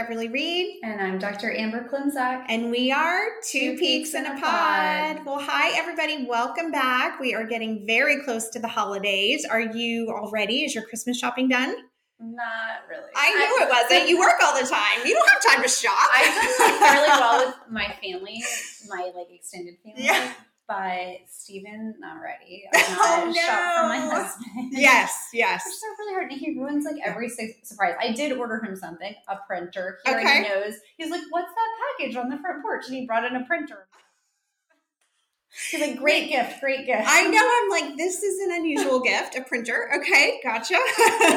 Beverly Reed. And I'm Dr. Amber Klimczak. And we are Two, Two Peaks, Peaks in a pod. pod. Well, hi, everybody. Welcome back. We are getting very close to the holidays. Are you all ready? Is your Christmas shopping done? Not really. I knew I, it wasn't. You work all the time. You don't have time to shop. I've done like really well with my family, my like extended family. Yeah but Stephen not ready. Oh, oh, no. shop for my husband. Yes, yes. Which is really hard. And he ruins like every surprise. I did order him something, a printer. He okay. already knows. He's like, "What's that package on the front porch?" And he brought in a printer. He's like, "Great gift, great gift." I know. I'm like, this is an unusual gift, a printer. Okay, gotcha.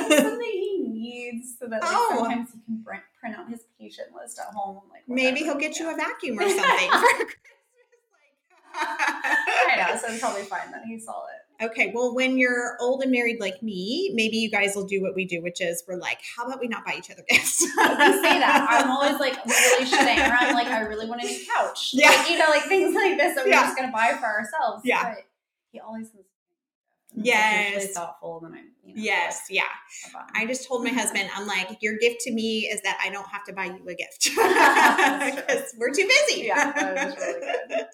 something he needs so that like, oh. sometimes he can print, print out his patient list at home. Like, maybe he'll get you a vacuum or something. I know, so I'm probably fine that he saw it. Okay, well, when you're old and married like me, maybe you guys will do what we do, which is we're like, how about we not buy each other gifts? we say that. I'm always like, we really shouldn't. Or I'm like, I really want a new couch. Yeah. Like, you know, like things like this that we're yeah. just going to buy for ourselves. Yeah. But he always yes really thoughtful than i you know, yes yeah i just told my husband i'm like your gift to me is that i don't have to buy you a gift because we're too busy yeah that was really good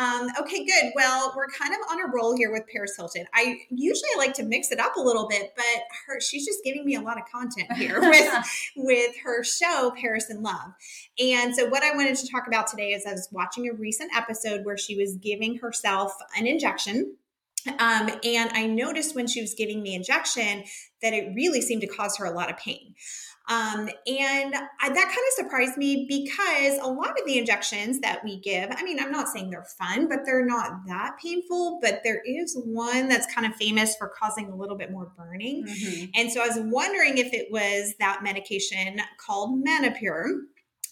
um, okay, good. Well, we're kind of on a roll here with Paris Hilton. I usually like to mix it up a little bit, but her she's just giving me a lot of content here with with her show Paris in Love. And so, what I wanted to talk about today is I was watching a recent episode where she was giving herself an injection um, and I noticed when she was giving the injection that it really seemed to cause her a lot of pain. Um, and I, that kind of surprised me because a lot of the injections that we give, I mean, I'm not saying they're fun, but they're not that painful. But there is one that's kind of famous for causing a little bit more burning. Mm-hmm. And so I was wondering if it was that medication called Menopur.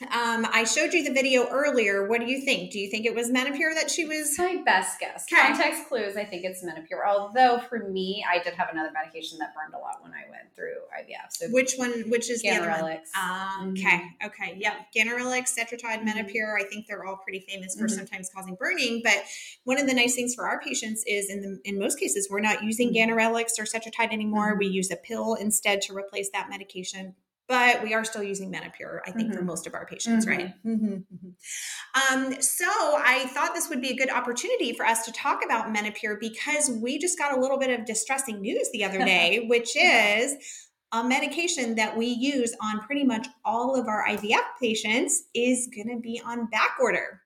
Um, I showed you the video earlier. What do you think? Do you think it was Menopur that she was? My best guess. Okay. Context clues. I think it's Menopur. Although for me, I did have another medication that burned a lot when I went through IVF. So which one? Which is Ganirelix. Uh, okay. Mm-hmm. Okay. Yep. Ganirelix, Cetrotide, mm-hmm. Menopur. I think they're all pretty famous for mm-hmm. sometimes causing burning. But one of the nice things for our patients is, in the in most cases, we're not using mm-hmm. Ganirelix or Cetrotide anymore. Mm-hmm. We use a pill instead to replace that medication but we are still using Menopur, I think, mm-hmm. for most of our patients, mm-hmm. right? Mm-hmm, mm-hmm. Um, so I thought this would be a good opportunity for us to talk about Menopur because we just got a little bit of distressing news the other day, which is a medication that we use on pretty much all of our IVF patients is going to be on back order.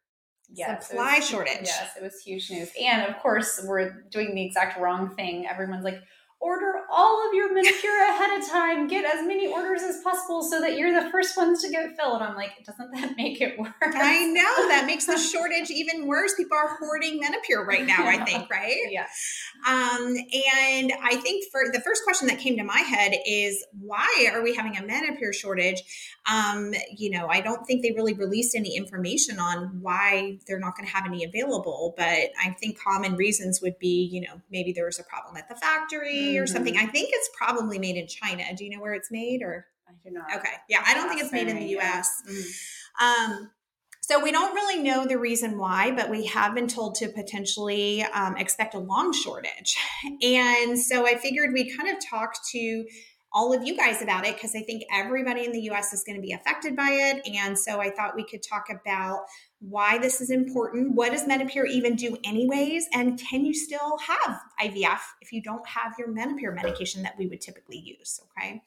Yes, supply was, shortage. Yes, it was huge news. And of course, we're doing the exact wrong thing. Everyone's like, order all of your Menopur ahead of time. Get as many orders as possible so that you're the first ones to get filled. I'm like, doesn't that make it worse? I know that makes the shortage even worse. People are hoarding Menopur right now. I think, right? Yeah. Um, and I think for the first question that came to my head is why are we having a Menopur shortage? Um, you know, I don't think they really released any information on why they're not going to have any available, but I think common reasons would be, you know, maybe there was a problem at the factory mm-hmm. Or something. I think it's probably made in China. Do you know where it's made or? I do not. Okay. Yeah. I don't think it's made in the US. Mm-hmm. Um, so we don't really know the reason why, but we have been told to potentially um, expect a long shortage. And so I figured we'd kind of talk to all of you guys about it because I think everybody in the US is going to be affected by it. And so I thought we could talk about why this is important. What does Menopur even do, anyways? And can you still have IVF if you don't have your Menopur medication that we would typically use? Okay.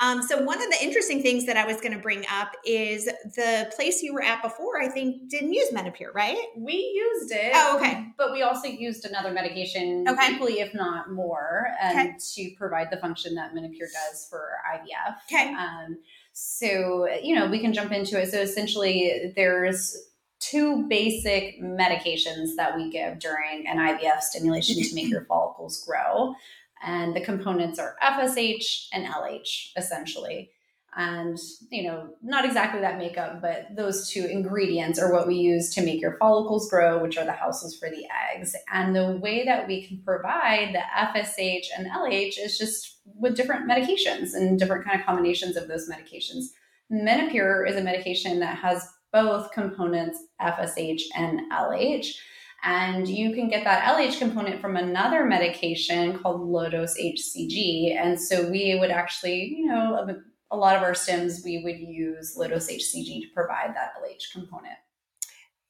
Um, so one of the interesting things that I was going to bring up is the place you were at before. I think didn't use Menopur, right? We used it. Oh, okay. But we also used another medication, okay. equally if not more, um, okay. to provide the function that Menopur does for IVF. Okay. Um, so you know we can jump into it. So essentially, there's two basic medications that we give during an IVF stimulation to make your follicles grow and the components are FSH and LH essentially. And, you know, not exactly that makeup, but those two ingredients are what we use to make your follicles grow, which are the houses for the eggs. And the way that we can provide the FSH and LH is just with different medications and different kind of combinations of those medications. Menopur is a medication that has both components FSH and LH. And you can get that LH component from another medication called low dose HCG. And so we would actually, you know, a lot of our stims, we would use low dose HCG to provide that LH component.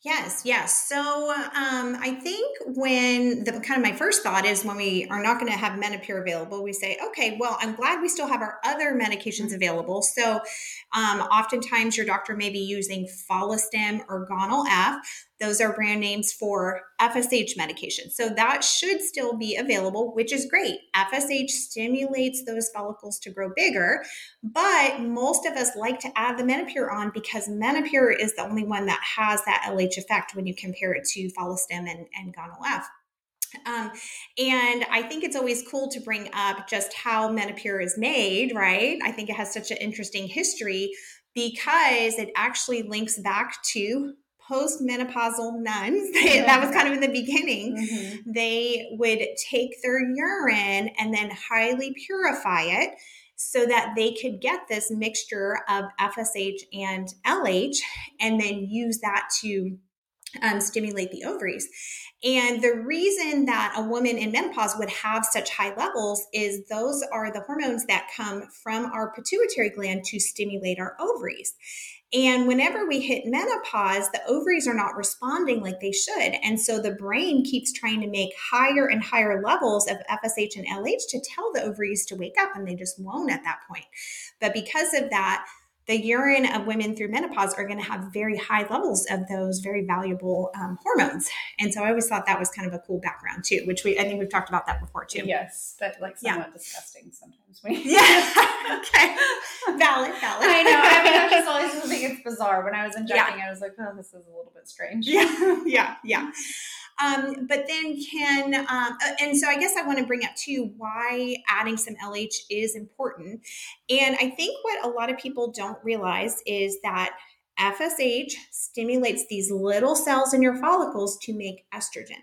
Yes, yes. So um, I think when the kind of my first thought is when we are not going to have Menopur available, we say, okay, well, I'm glad we still have our other medications mm-hmm. available. So um, oftentimes your doctor may be using Follistim or Gonal F. Those are brand names for FSH medication. So that should still be available, which is great. FSH stimulates those follicles to grow bigger, but most of us like to add the Menopur on because Menopur is the only one that has that LH effect when you compare it to Follistim and, and Gonal F. Um, and I think it's always cool to bring up just how Menopur is made, right? I think it has such an interesting history because it actually links back to postmenopausal nuns, they, that was kind of in the beginning, mm-hmm. they would take their urine and then highly purify it so that they could get this mixture of FSH and LH and then use that to um, stimulate the ovaries. And the reason that a woman in menopause would have such high levels is those are the hormones that come from our pituitary gland to stimulate our ovaries. And whenever we hit menopause, the ovaries are not responding like they should. And so the brain keeps trying to make higher and higher levels of FSH and LH to tell the ovaries to wake up, and they just won't at that point. But because of that, the urine of women through menopause are going to have very high levels of those very valuable um, hormones. And so I always thought that was kind of a cool background too, which we I think we've talked about that before too. Yes, but like somewhat yeah. disgusting sometimes. When yeah. okay. Valid. Valid. I know. I mean, I just always think it's bizarre. When I was injecting, yeah. I was like, oh, this is a little bit strange. Yeah. Yeah. Yeah. Um, but then can, um, uh, and so I guess I want to bring up too why adding some LH is important. And I think what a lot of people don't realize is that FSH stimulates these little cells in your follicles to make estrogen.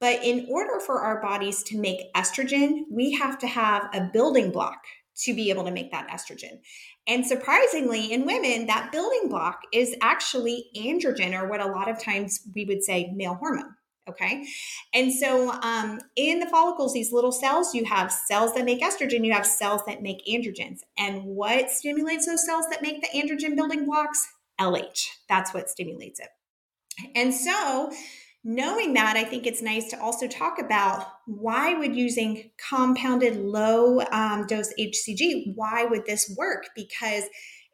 But in order for our bodies to make estrogen, we have to have a building block to be able to make that estrogen. And surprisingly, in women, that building block is actually androgen, or what a lot of times we would say male hormone. Okay. And so um, in the follicles, these little cells, you have cells that make estrogen, you have cells that make androgens. And what stimulates those cells that make the androgen building blocks? LH. That's what stimulates it. And so, knowing that, I think it's nice to also talk about why would using compounded low um, dose HCG, why would this work? Because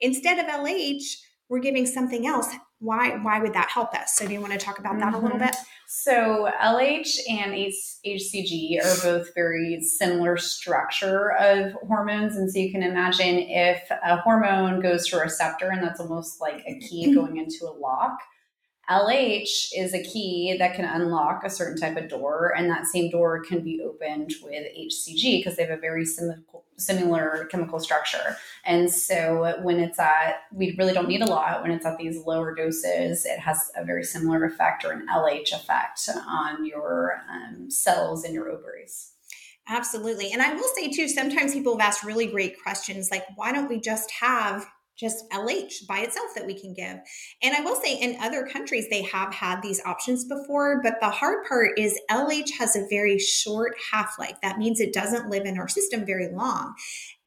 instead of LH, we're giving something else. Why, why would that help us? So do you want to talk about that mm-hmm. a little mm-hmm. bit? So LH and HCG are both very similar structure of hormones. And so you can imagine if a hormone goes to a receptor and that's almost like a key going into a lock, LH is a key that can unlock a certain type of door, and that same door can be opened with HCG because they have a very similar similar chemical structure. And so when it's at, we really don't need a lot. When it's at these lower doses, it has a very similar effect or an LH effect on your um, cells in your ovaries. Absolutely. And I will say too, sometimes people have asked really great questions like, why don't we just have just LH by itself that we can give. And I will say in other countries, they have had these options before, but the hard part is LH has a very short half life. That means it doesn't live in our system very long.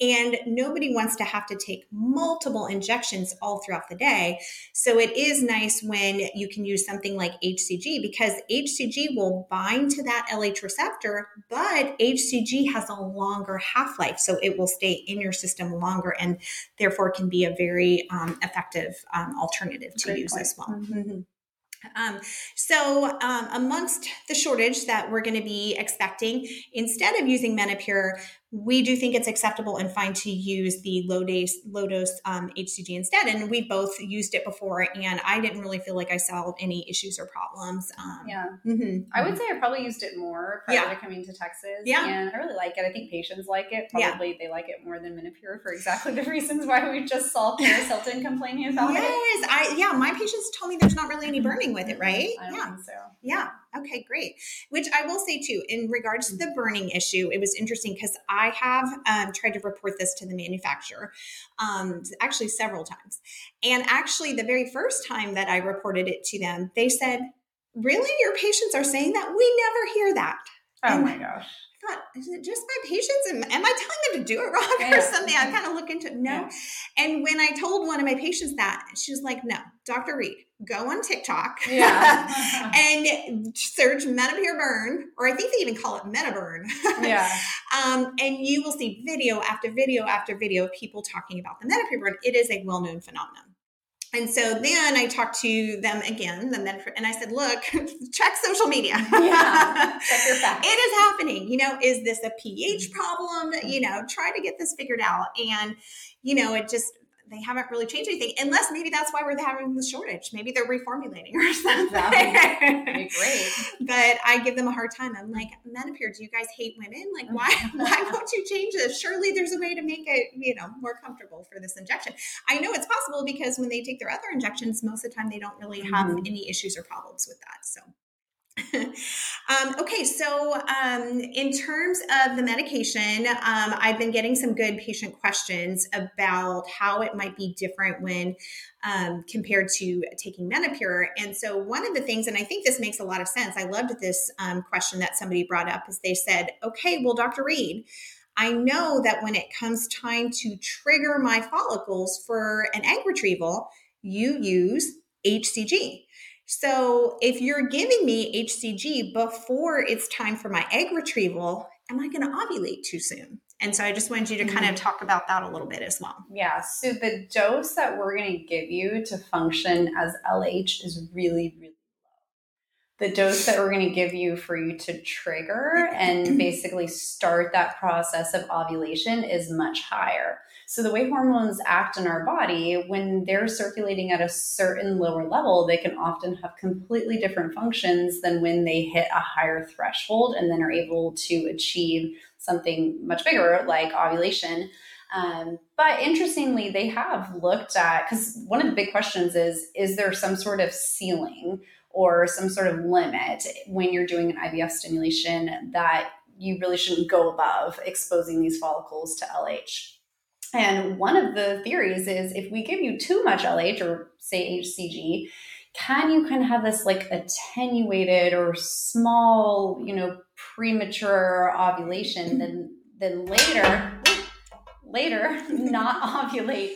And nobody wants to have to take multiple injections all throughout the day. So it is nice when you can use something like HCG because HCG will bind to that LH receptor, but HCG has a longer half life. So it will stay in your system longer and therefore can be a very um, effective um, alternative to Great use point. as well. Mm-hmm. Um, so, um, amongst the shortage that we're going to be expecting, instead of using Menopur, we do think it's acceptable and fine to use the low dose low dose um, HCG instead. And we both used it before, and I didn't really feel like I saw any issues or problems. Um, yeah, mm-hmm, I would mm-hmm. say I probably used it more prior yeah. to coming to Texas. Yeah, and I really like it. I think patients like it. Probably yeah. they like it more than Menopur for exactly the reasons why we just saw Paris Hilton complaining about yes, it. Yes, I yeah, my patients told me there's not really any burning with it, right? yeah, so. Yeah. Okay, great. Which I will say too, in regards to the burning issue, it was interesting because I have um, tried to report this to the manufacturer um, actually several times. And actually, the very first time that I reported it to them, they said, Really? Your patients are saying that? We never hear that. Oh and my gosh thought, is it just my patients? Am, am I telling them to do it wrong yeah. or something? I kind of look into it. No. Yeah. And when I told one of my patients that, she was like, no, Dr. Reed, go on TikTok yeah. and search Menopur burn, or I think they even call it Menoburn. Yeah. um, and you will see video after video after video of people talking about the Menopur burn. It is a well-known phenomenon. And so then I talked to them again, the men, and I said, "Look, check social media. Yeah, check your facts. it is happening. You know, is this a pH mm-hmm. problem? You mm-hmm. know, try to get this figured out." And you know, it just they haven't really changed anything, unless maybe that's why we're having the shortage. Maybe they're reformulating or something. Be great. but I give them a hard time. I'm like, Menopur, do you guys hate women? Like, why why won't you change this? Surely there's a way to make it, you know, more comfortable for this injection. I know it's possible because when they take their other injections, most of the time they don't really have mm-hmm. any issues or problems with that. So um, okay, so um, in terms of the medication, um, I've been getting some good patient questions about how it might be different when um, compared to taking Menopur. And so, one of the things, and I think this makes a lot of sense, I loved this um, question that somebody brought up, is they said, okay, well, Dr. Reed, I know that when it comes time to trigger my follicles for an egg retrieval, you use HCG. So if you're giving me HCG before it's time for my egg retrieval, am I going to ovulate too soon? And so I just wanted you to kind of mm-hmm. talk about that a little bit as well. Yeah. So the dose that we're going to give you to function as LH is really, really low. The dose that we're going to give you for you to trigger and basically start that process of ovulation is much higher. So, the way hormones act in our body, when they're circulating at a certain lower level, they can often have completely different functions than when they hit a higher threshold and then are able to achieve something much bigger like ovulation. Um, but interestingly, they have looked at because one of the big questions is is there some sort of ceiling or some sort of limit when you're doing an IVF stimulation that you really shouldn't go above exposing these follicles to LH? And one of the theories is if we give you too much LH or say HCG, can you kind of have this like attenuated or small, you know, premature ovulation, then then later, later not ovulate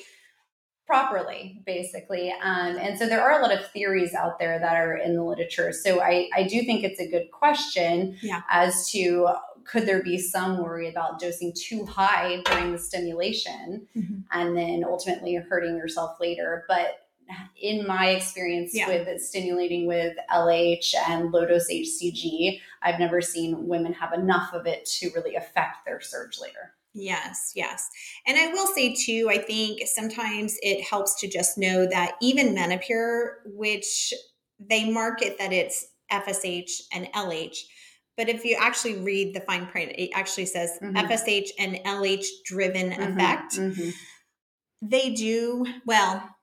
properly, basically. Um, and so there are a lot of theories out there that are in the literature. So I, I do think it's a good question yeah. as to could there be some worry about dosing too high during the stimulation mm-hmm. and then ultimately hurting yourself later? But in my experience yeah. with stimulating with LH and low dose HCG, I've never seen women have enough of it to really affect their surge later. Yes, yes. And I will say too, I think sometimes it helps to just know that even Menopur, which they market that it's FSH and LH, but if you actually read the fine print, it actually says mm-hmm. FSH and LH driven mm-hmm. effect. Mm-hmm. They do, well,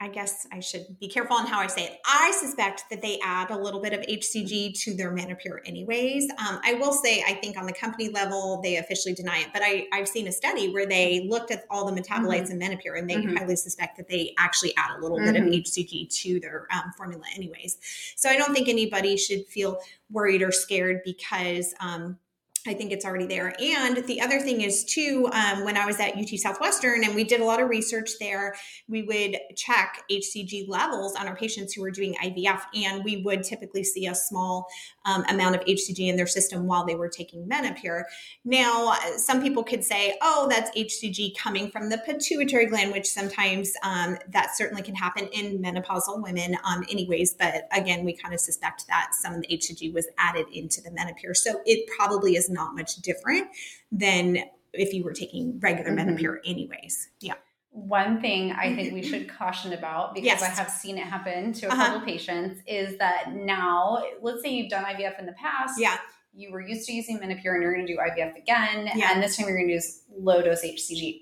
I guess I should be careful on how I say it. I suspect that they add a little bit of HCG to their Menopur anyways. Um, I will say, I think on the company level, they officially deny it, but I, I've seen a study where they looked at all the metabolites mm-hmm. in Menopur and they mm-hmm. highly suspect that they actually add a little mm-hmm. bit of HCG mm-hmm. to their um, formula anyways. So I don't think anybody should feel worried or scared because um, I think it's already there. And the other thing is, too, um, when I was at UT Southwestern and we did a lot of research there, we would check HCG levels on our patients who were doing IVF, and we would typically see a small um, amount of HCG in their system while they were taking Menopur. Now, some people could say, oh, that's HCG coming from the pituitary gland, which sometimes um, that certainly can happen in menopausal women, um, anyways. But again, we kind of suspect that some of the HCG was added into the Menopur. So it probably is not much different than if you were taking regular mm-hmm. Menopur, anyways. Yeah. One thing I think we should caution about because yes. I have seen it happen to a uh-huh. couple patients is that now, let's say you've done IVF in the past. Yeah. You were used to using Menopur and you're going to do IVF again. Yeah. And this time you're going to use low dose HCG.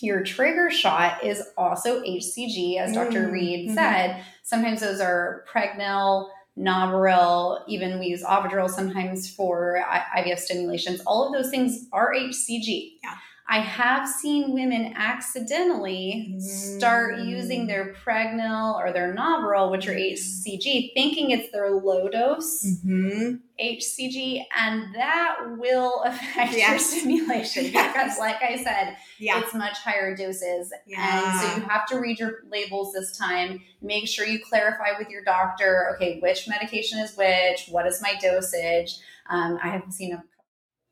Your trigger shot is also HCG, as. Dr. Reed mm-hmm. said. Sometimes those are Pregnyl Novarel, even we use Ovidrel sometimes for IVF stimulations. All of those things are HCG. Yeah. I have seen women accidentally start using their Pregnyl or their Novarel, which are HCG, thinking it's their low dose Mm-hmm. HCG, and that will affect your stimulation Yes. because, like I said, Yeah. it's much higher doses. And so you have to read your labels this time. Make sure you clarify with your doctor okay, which medication is which, what is my dosage. Um, I have seen a,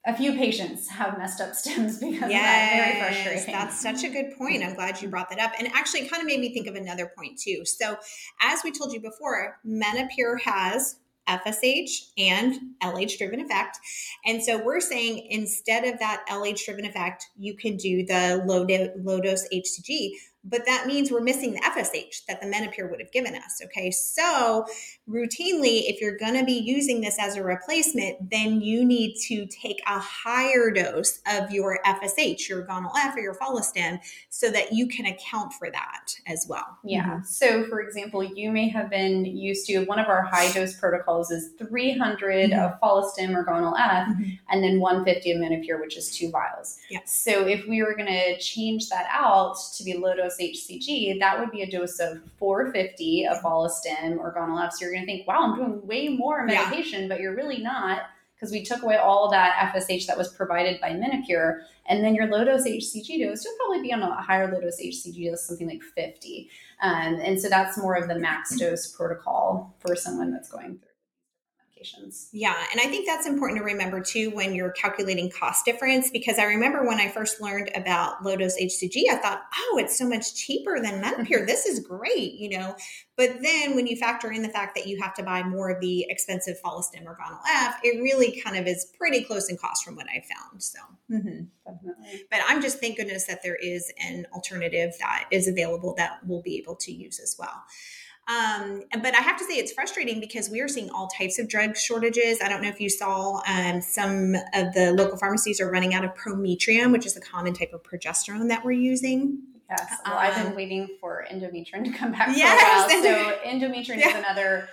a few patients have messed up stims because of that. Very frustrating. that's such a good point. I'm glad you brought that up. And actually, it kind of made me think of another point too. So, as we told you before, Menopur has FSH and LH driven effect. And so, we're saying instead of that LH driven effect, you can do the low, do- low dose HCG. But that means we're missing the FSH that the Menopur would have given us. Okay. So, routinely, if you're going to be using this as a replacement, then you need to take a higher dose of your FSH, your gonal F or your follistim, so that you can account for that as well. Yeah. So, for example, you may have been used to one of our high dose protocols is 300 Mhm. of Follistim or Gonal F, Mhm. and then 150 of Menopur, which is two vials. Yeah. So, if we were going to change that out to be low dose HCG, that would be a dose of 450 of Follistim or Gonal F. So, you're going to think, wow, I'm doing way more Yeah. medication, but you're really not. Because we took away all that FSH that was provided by Menopur, and then your low dose HCG dose, you'll probably be on a higher low dose HCG dose, something like 50. Um, and so that's more of the max dose protocol for someone that's going through medications. Yeah, and I think that's important to remember too when you're calculating cost difference because I remember when I first learned about low dose HCG, I thought, oh, it's so much cheaper than Menopur. this is great, you know. But then when you factor in the fact that you have to buy more of the expensive Follistim or Gonal F, it really kind of is pretty close in cost from what I found. So, mhm. Definitely. but I'm just thank goodness that there is an alternative that is available that we'll be able to use as well. Um, but I have to say it's frustrating because we are seeing all types of drug shortages. I don't know if you saw um, some of the local pharmacies are running out of Prometrium, which is a common type of progesterone that we're using. Yes. Well, I've been Um, waiting for Endometrin to come back Yes, for a while. So Endometrin Yeah. is another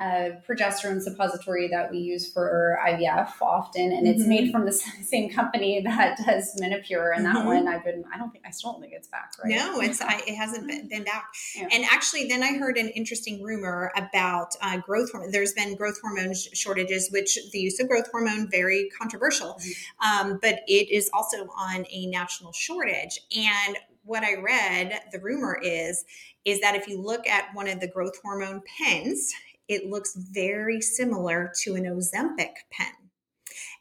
uh, progesterone suppository that we use for IVF often, and it's Mhm. made from the same company that does Menopur. And that Mhm. one, I've been, I don't think, I still don't think it's back, right? No, it's I, it hasn't been, been back. Yeah. And actually, then I heard an interesting rumor about uh, growth hormone. There's been growth hormone sh- shortages, which the use of growth hormone very controversial, um, but it is also on a national shortage. And what I read, the rumor is, is that if you look at one of the growth hormone pens, it looks very similar to an Ozempic pen.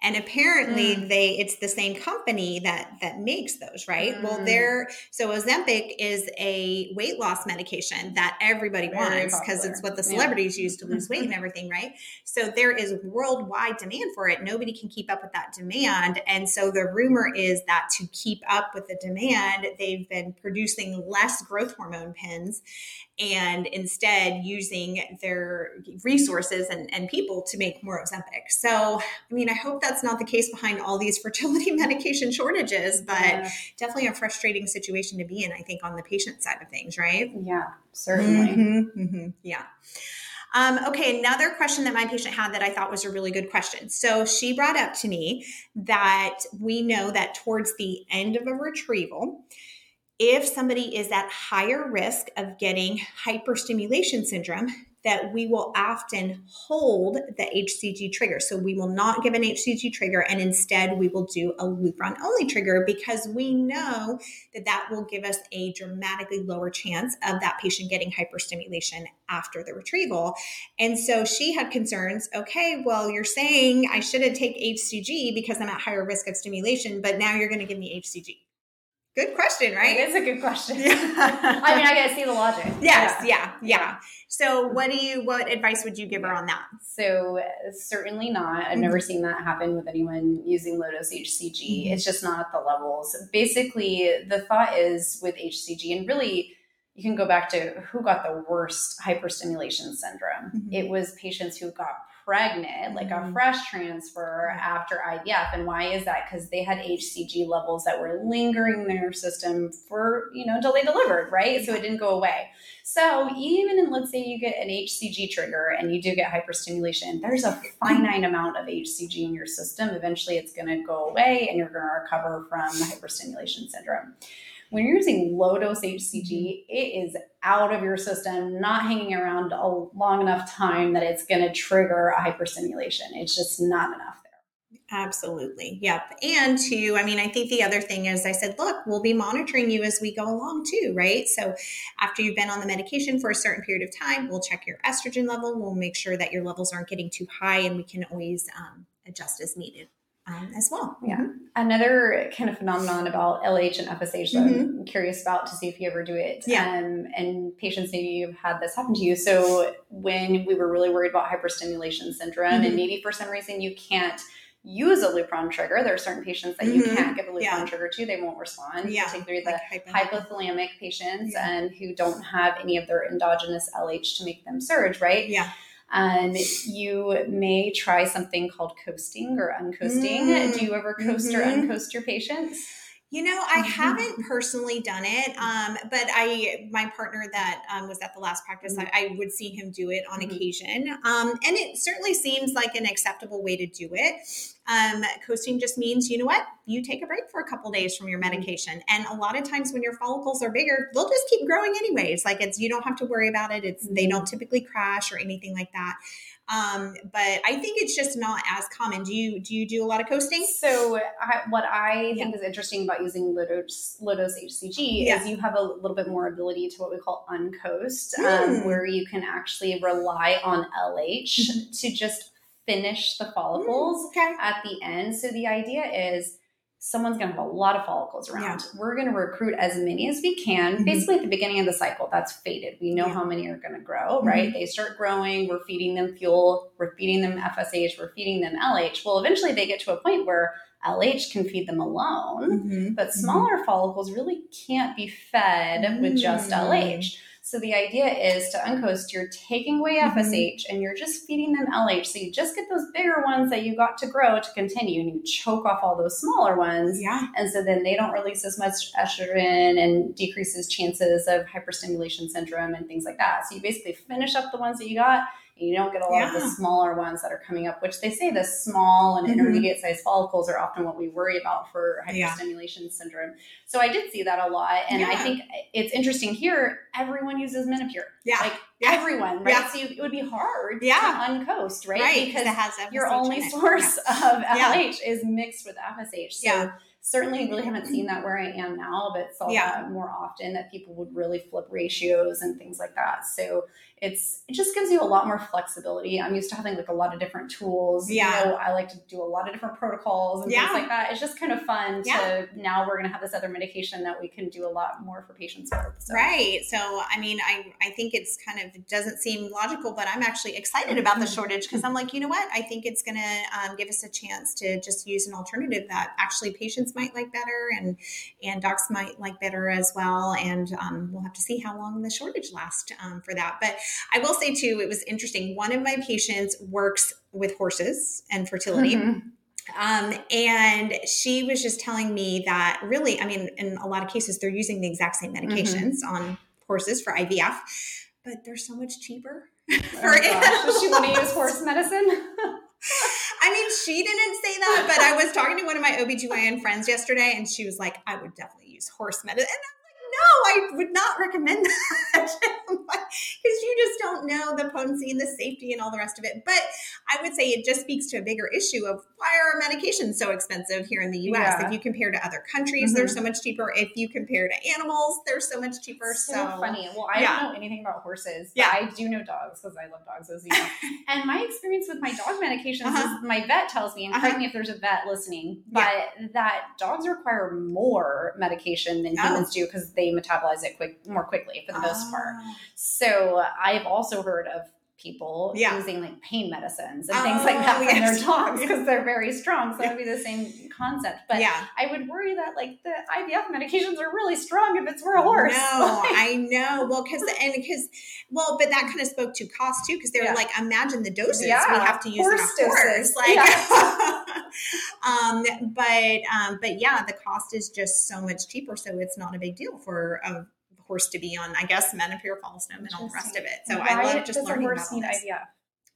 And apparently Mm. they it's the same company that that makes those, right? Well, Mm. they're so Ozempic is a weight loss medication that everybody Very wants because it's what the Yeah. celebrities use to lose weight and everything, right? So there is worldwide demand for it. Nobody can keep up with that demand. And so the rumor is that to keep up with the demand, they've been producing less growth hormone pens and instead using their resources and, and people to make more Ozempic. So, I mean, I hope that's not the case behind all these fertility medication shortages, but Yeah. definitely a frustrating situation to be in, I think, on the patient side of things, right? Yeah, certainly. Mhm, mhm, Yeah. Um, okay, another question that my patient had that I thought was a really good question. So she brought up to me that we know that towards the end of a retrieval, if somebody is at higher risk of getting hyperstimulation syndrome, that we will often hold the HCG trigger. So we will not give an HCG trigger and instead we will do a Lupron only trigger because we know that that will give us a dramatically lower chance of that patient getting hyperstimulation after the retrieval. And so she had concerns. Okay, well, you're saying I shouldn't take HCG because I'm at higher risk of stimulation, but now you're going to give me HCG. Good question, right? It is a good question. Yeah. I mean, I gotta see the logic. Yes, yeah, yeah. So, what do you? What advice would you give her on that? So certainly not. I've Mm-hmm. never seen that happen with anyone using low dose HCG. Mhm. It's just not at the levels. Basically, the thought is with HCG, and really, you can go back to who got the worst hyperstimulation syndrome. Mhm. It was patients who got pregnant, like a Mhm. fresh transfer after IVF. And why is that? Because they had HCG levels that were lingering in their system for, you know, until they delivered, right? So it didn't go away. So even in, let's say you get an HCG trigger and you do get hyperstimulation, there's a finite amount of HCG in your system. Eventually it's going to go away and you're going to recover from the hyperstimulation syndrome. When you're using low dose HCG, it is out of your system, not hanging around a long enough time that it's going to trigger a hyperstimulation. It's just not enough there. Absolutely. Yep. And two, I mean, I think the other thing is I said, look, we'll be monitoring you as we go along too, right? So after you've been on the medication for a certain period of time, we'll check your estrogen level. We'll make sure that your levels aren't getting too high and we can always um, adjust as needed um, as well. Yeah. Another kind of phenomenon about LH and FSH that I'm curious about to see if you ever do it. Yeah. Um, and patients, maybe you've had this happen to you. So when we were really worried about hyperstimulation syndrome, Mhm. and maybe for some reason you can't use a Lupron trigger, there are certain patients that you Mhm. can't give a Lupron Yeah. trigger to, they won't respond, Yeah. particularly the Like hypothalamic patients Yeah. and who don't have any of their endogenous LH to make them surge, right? yeah. Um, you may try something called coasting or uncoasting. Mm. Do you ever coast or Mhm. uncoast your patients? You know, I Mhm. haven't personally done it, um, but I, my partner that um, was at the last practice, I, I would see him do it on Mhm. occasion, um, and it certainly seems like an acceptable way to do it. Um, coasting just means, you know what, you take a break for a couple days from your medication, and a lot of times when your follicles are bigger, they'll just keep growing anyways. Like it's you don't have to worry about it. It's they Mhm. don't typically crash or anything like that. Um, but I think it's just not as common. Do you do you do a lot of coasting? So, I, what I Yeah. think is interesting about using low dose, HCG Yeah. is you have a little bit more ability to what we call uncoast, Mm. um, where you can actually rely on LH Mm-hmm. to just finish the follicles. Okay. at the end. So the idea is someone's going to have a lot of follicles around. We're going to recruit as many as we can. Mhm. Basically, at the beginning of the cycle, that's faded. We know Yeah. how many are going to grow, right? They start growing. We're feeding them fuel. We're feeding them FSH. We're feeding them LH. Well, eventually they get to a point where LH can feed them alone. Mhm. But smaller follicles really can't be fed with just Mm. LH. So the idea is to uncoast, you're taking away. Mm-hmm. FSH and you're just feeding them LH. So you just get those bigger ones that you got to grow to continue and you choke off all those smaller ones. Yeah. And so then they don't release as much estrogen and decreases chances of hyperstimulation syndrome and things like that. So you basically finish up the ones that you got you don't get a lot of the smaller ones that are coming up, which they say the small and Mhm. intermediate sized follicles are often what we worry about for Yeah. hyperstimulation syndrome. So I did see that a lot. And I think it's interesting here, everyone uses Menopur. Yeah. Like Yeah. everyone, right? Yeah. So you, it would be hard Yeah. to uncoast, right? Right. Because it has your only source of Yeah. LH is mixed with FSH. So Yeah. certainly really haven't seen that where I am now, but saw Yeah. that more often that people would really flip ratios and things like that. So it's it just gives you a lot more flexibility. I'm used to having like a lot of different tools. Yeah. You know, I like to do a lot of different protocols and Yeah. things like that. It's just kind of fun Yeah. to now we're gonna have this other medication that we can do a lot more for patients with. So. Right. So, I mean, I, I think it's kind of, doesn't seem logical, but I'm actually excited about the shortage because I'm like, you know what? I think it's going to um, give us a chance to just use an alternative that actually patients might like better and, and docs might like better as well. And um, we'll have to see how long the shortage lasts um, for that. But I will say too, it was interesting. One of my patients works with horses and fertility. Mhm. Um, and she was just telling me that really, I mean, in a lot of cases, they're using the exact same Mm-hmm. medications on horses for IVF, but they're so much cheaper. Oh for gosh, does she want to use horse medicine? I mean, she didn't say that, but I was talking to one of my OBGYN friends yesterday, and she was like, I would definitely use horse medicine. No, I would not recommend that. Because you just don't know the potency and the safety and all the rest of it. But I would say it just speaks to a bigger issue of why are medications so expensive here in the US? Yeah. If you compare to other countries, Mhm. they're so much cheaper. If you compare to animals, they're so much cheaper. so, So, funny. Well, I yeah. don't know anything about horses. But Yeah. I do know dogs because I love dogs, as you know. and my experience with my dog medications Uh-huh. is my vet tells me, and Uh-huh. me if there's a vet listening, but that dogs require more medication than Oh. humans do because they metabolize it quick more quickly for the most part. Oh. So I've also heard of people Yeah. using like pain medicines and things like Oh, that yes. their dogs because they're very strong. So that would be the same concept. But yeah. I would worry that like the IVF medications are really strong if it's for a horse. No, Like, I know. Well, because and because well, but that kind of spoke to cost too, because they were Yeah. like, imagine the doses we have to use horse in a horse. Like, Yeah. um, but um, but yeah, the cost is just so much cheaper, so it's not a big deal for a horse to be on. I guess menopur, falsum, and all the rest of it. So I love just does a learning horse about need this IVF?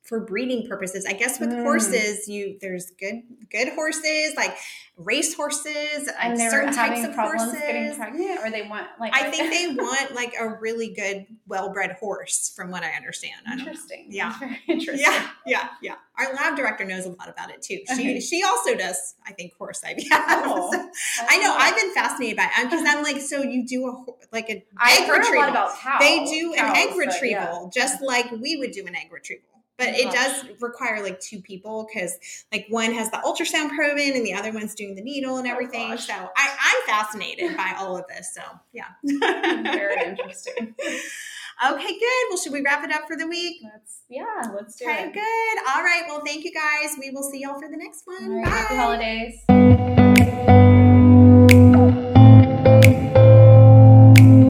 For breeding purposes. I guess with Mm. horses, you there's good good horses like race horses And they're certain types of horses. getting pregnant, or they want like I think they want like a really good, well-bred horse, from what I understand. I interesting. Yeah. Interesting. Yeah, yeah, yeah. Our lab director knows a lot about it too. She Okay. she also does, I think, horse IVF. Oh. So- I know. I've been fascinated by it because I'm like, so you do a like a I've egg retrieval. a lot about cows. they do an egg retrieval yeah. just like we would do an egg retrieval. But Oh, it does require like two people because like one has the ultrasound probe in and the other one's doing the needle and Oh, everything. gosh. so I, I'm fascinated by all of this. So yeah. Very interesting. Okay, good. Well, should we wrap it up for the week? Let's yeah, let's do Okay, it. good. All right. Well, thank you guys. We will see y'all for the next one. Right, Bye. happy holidays.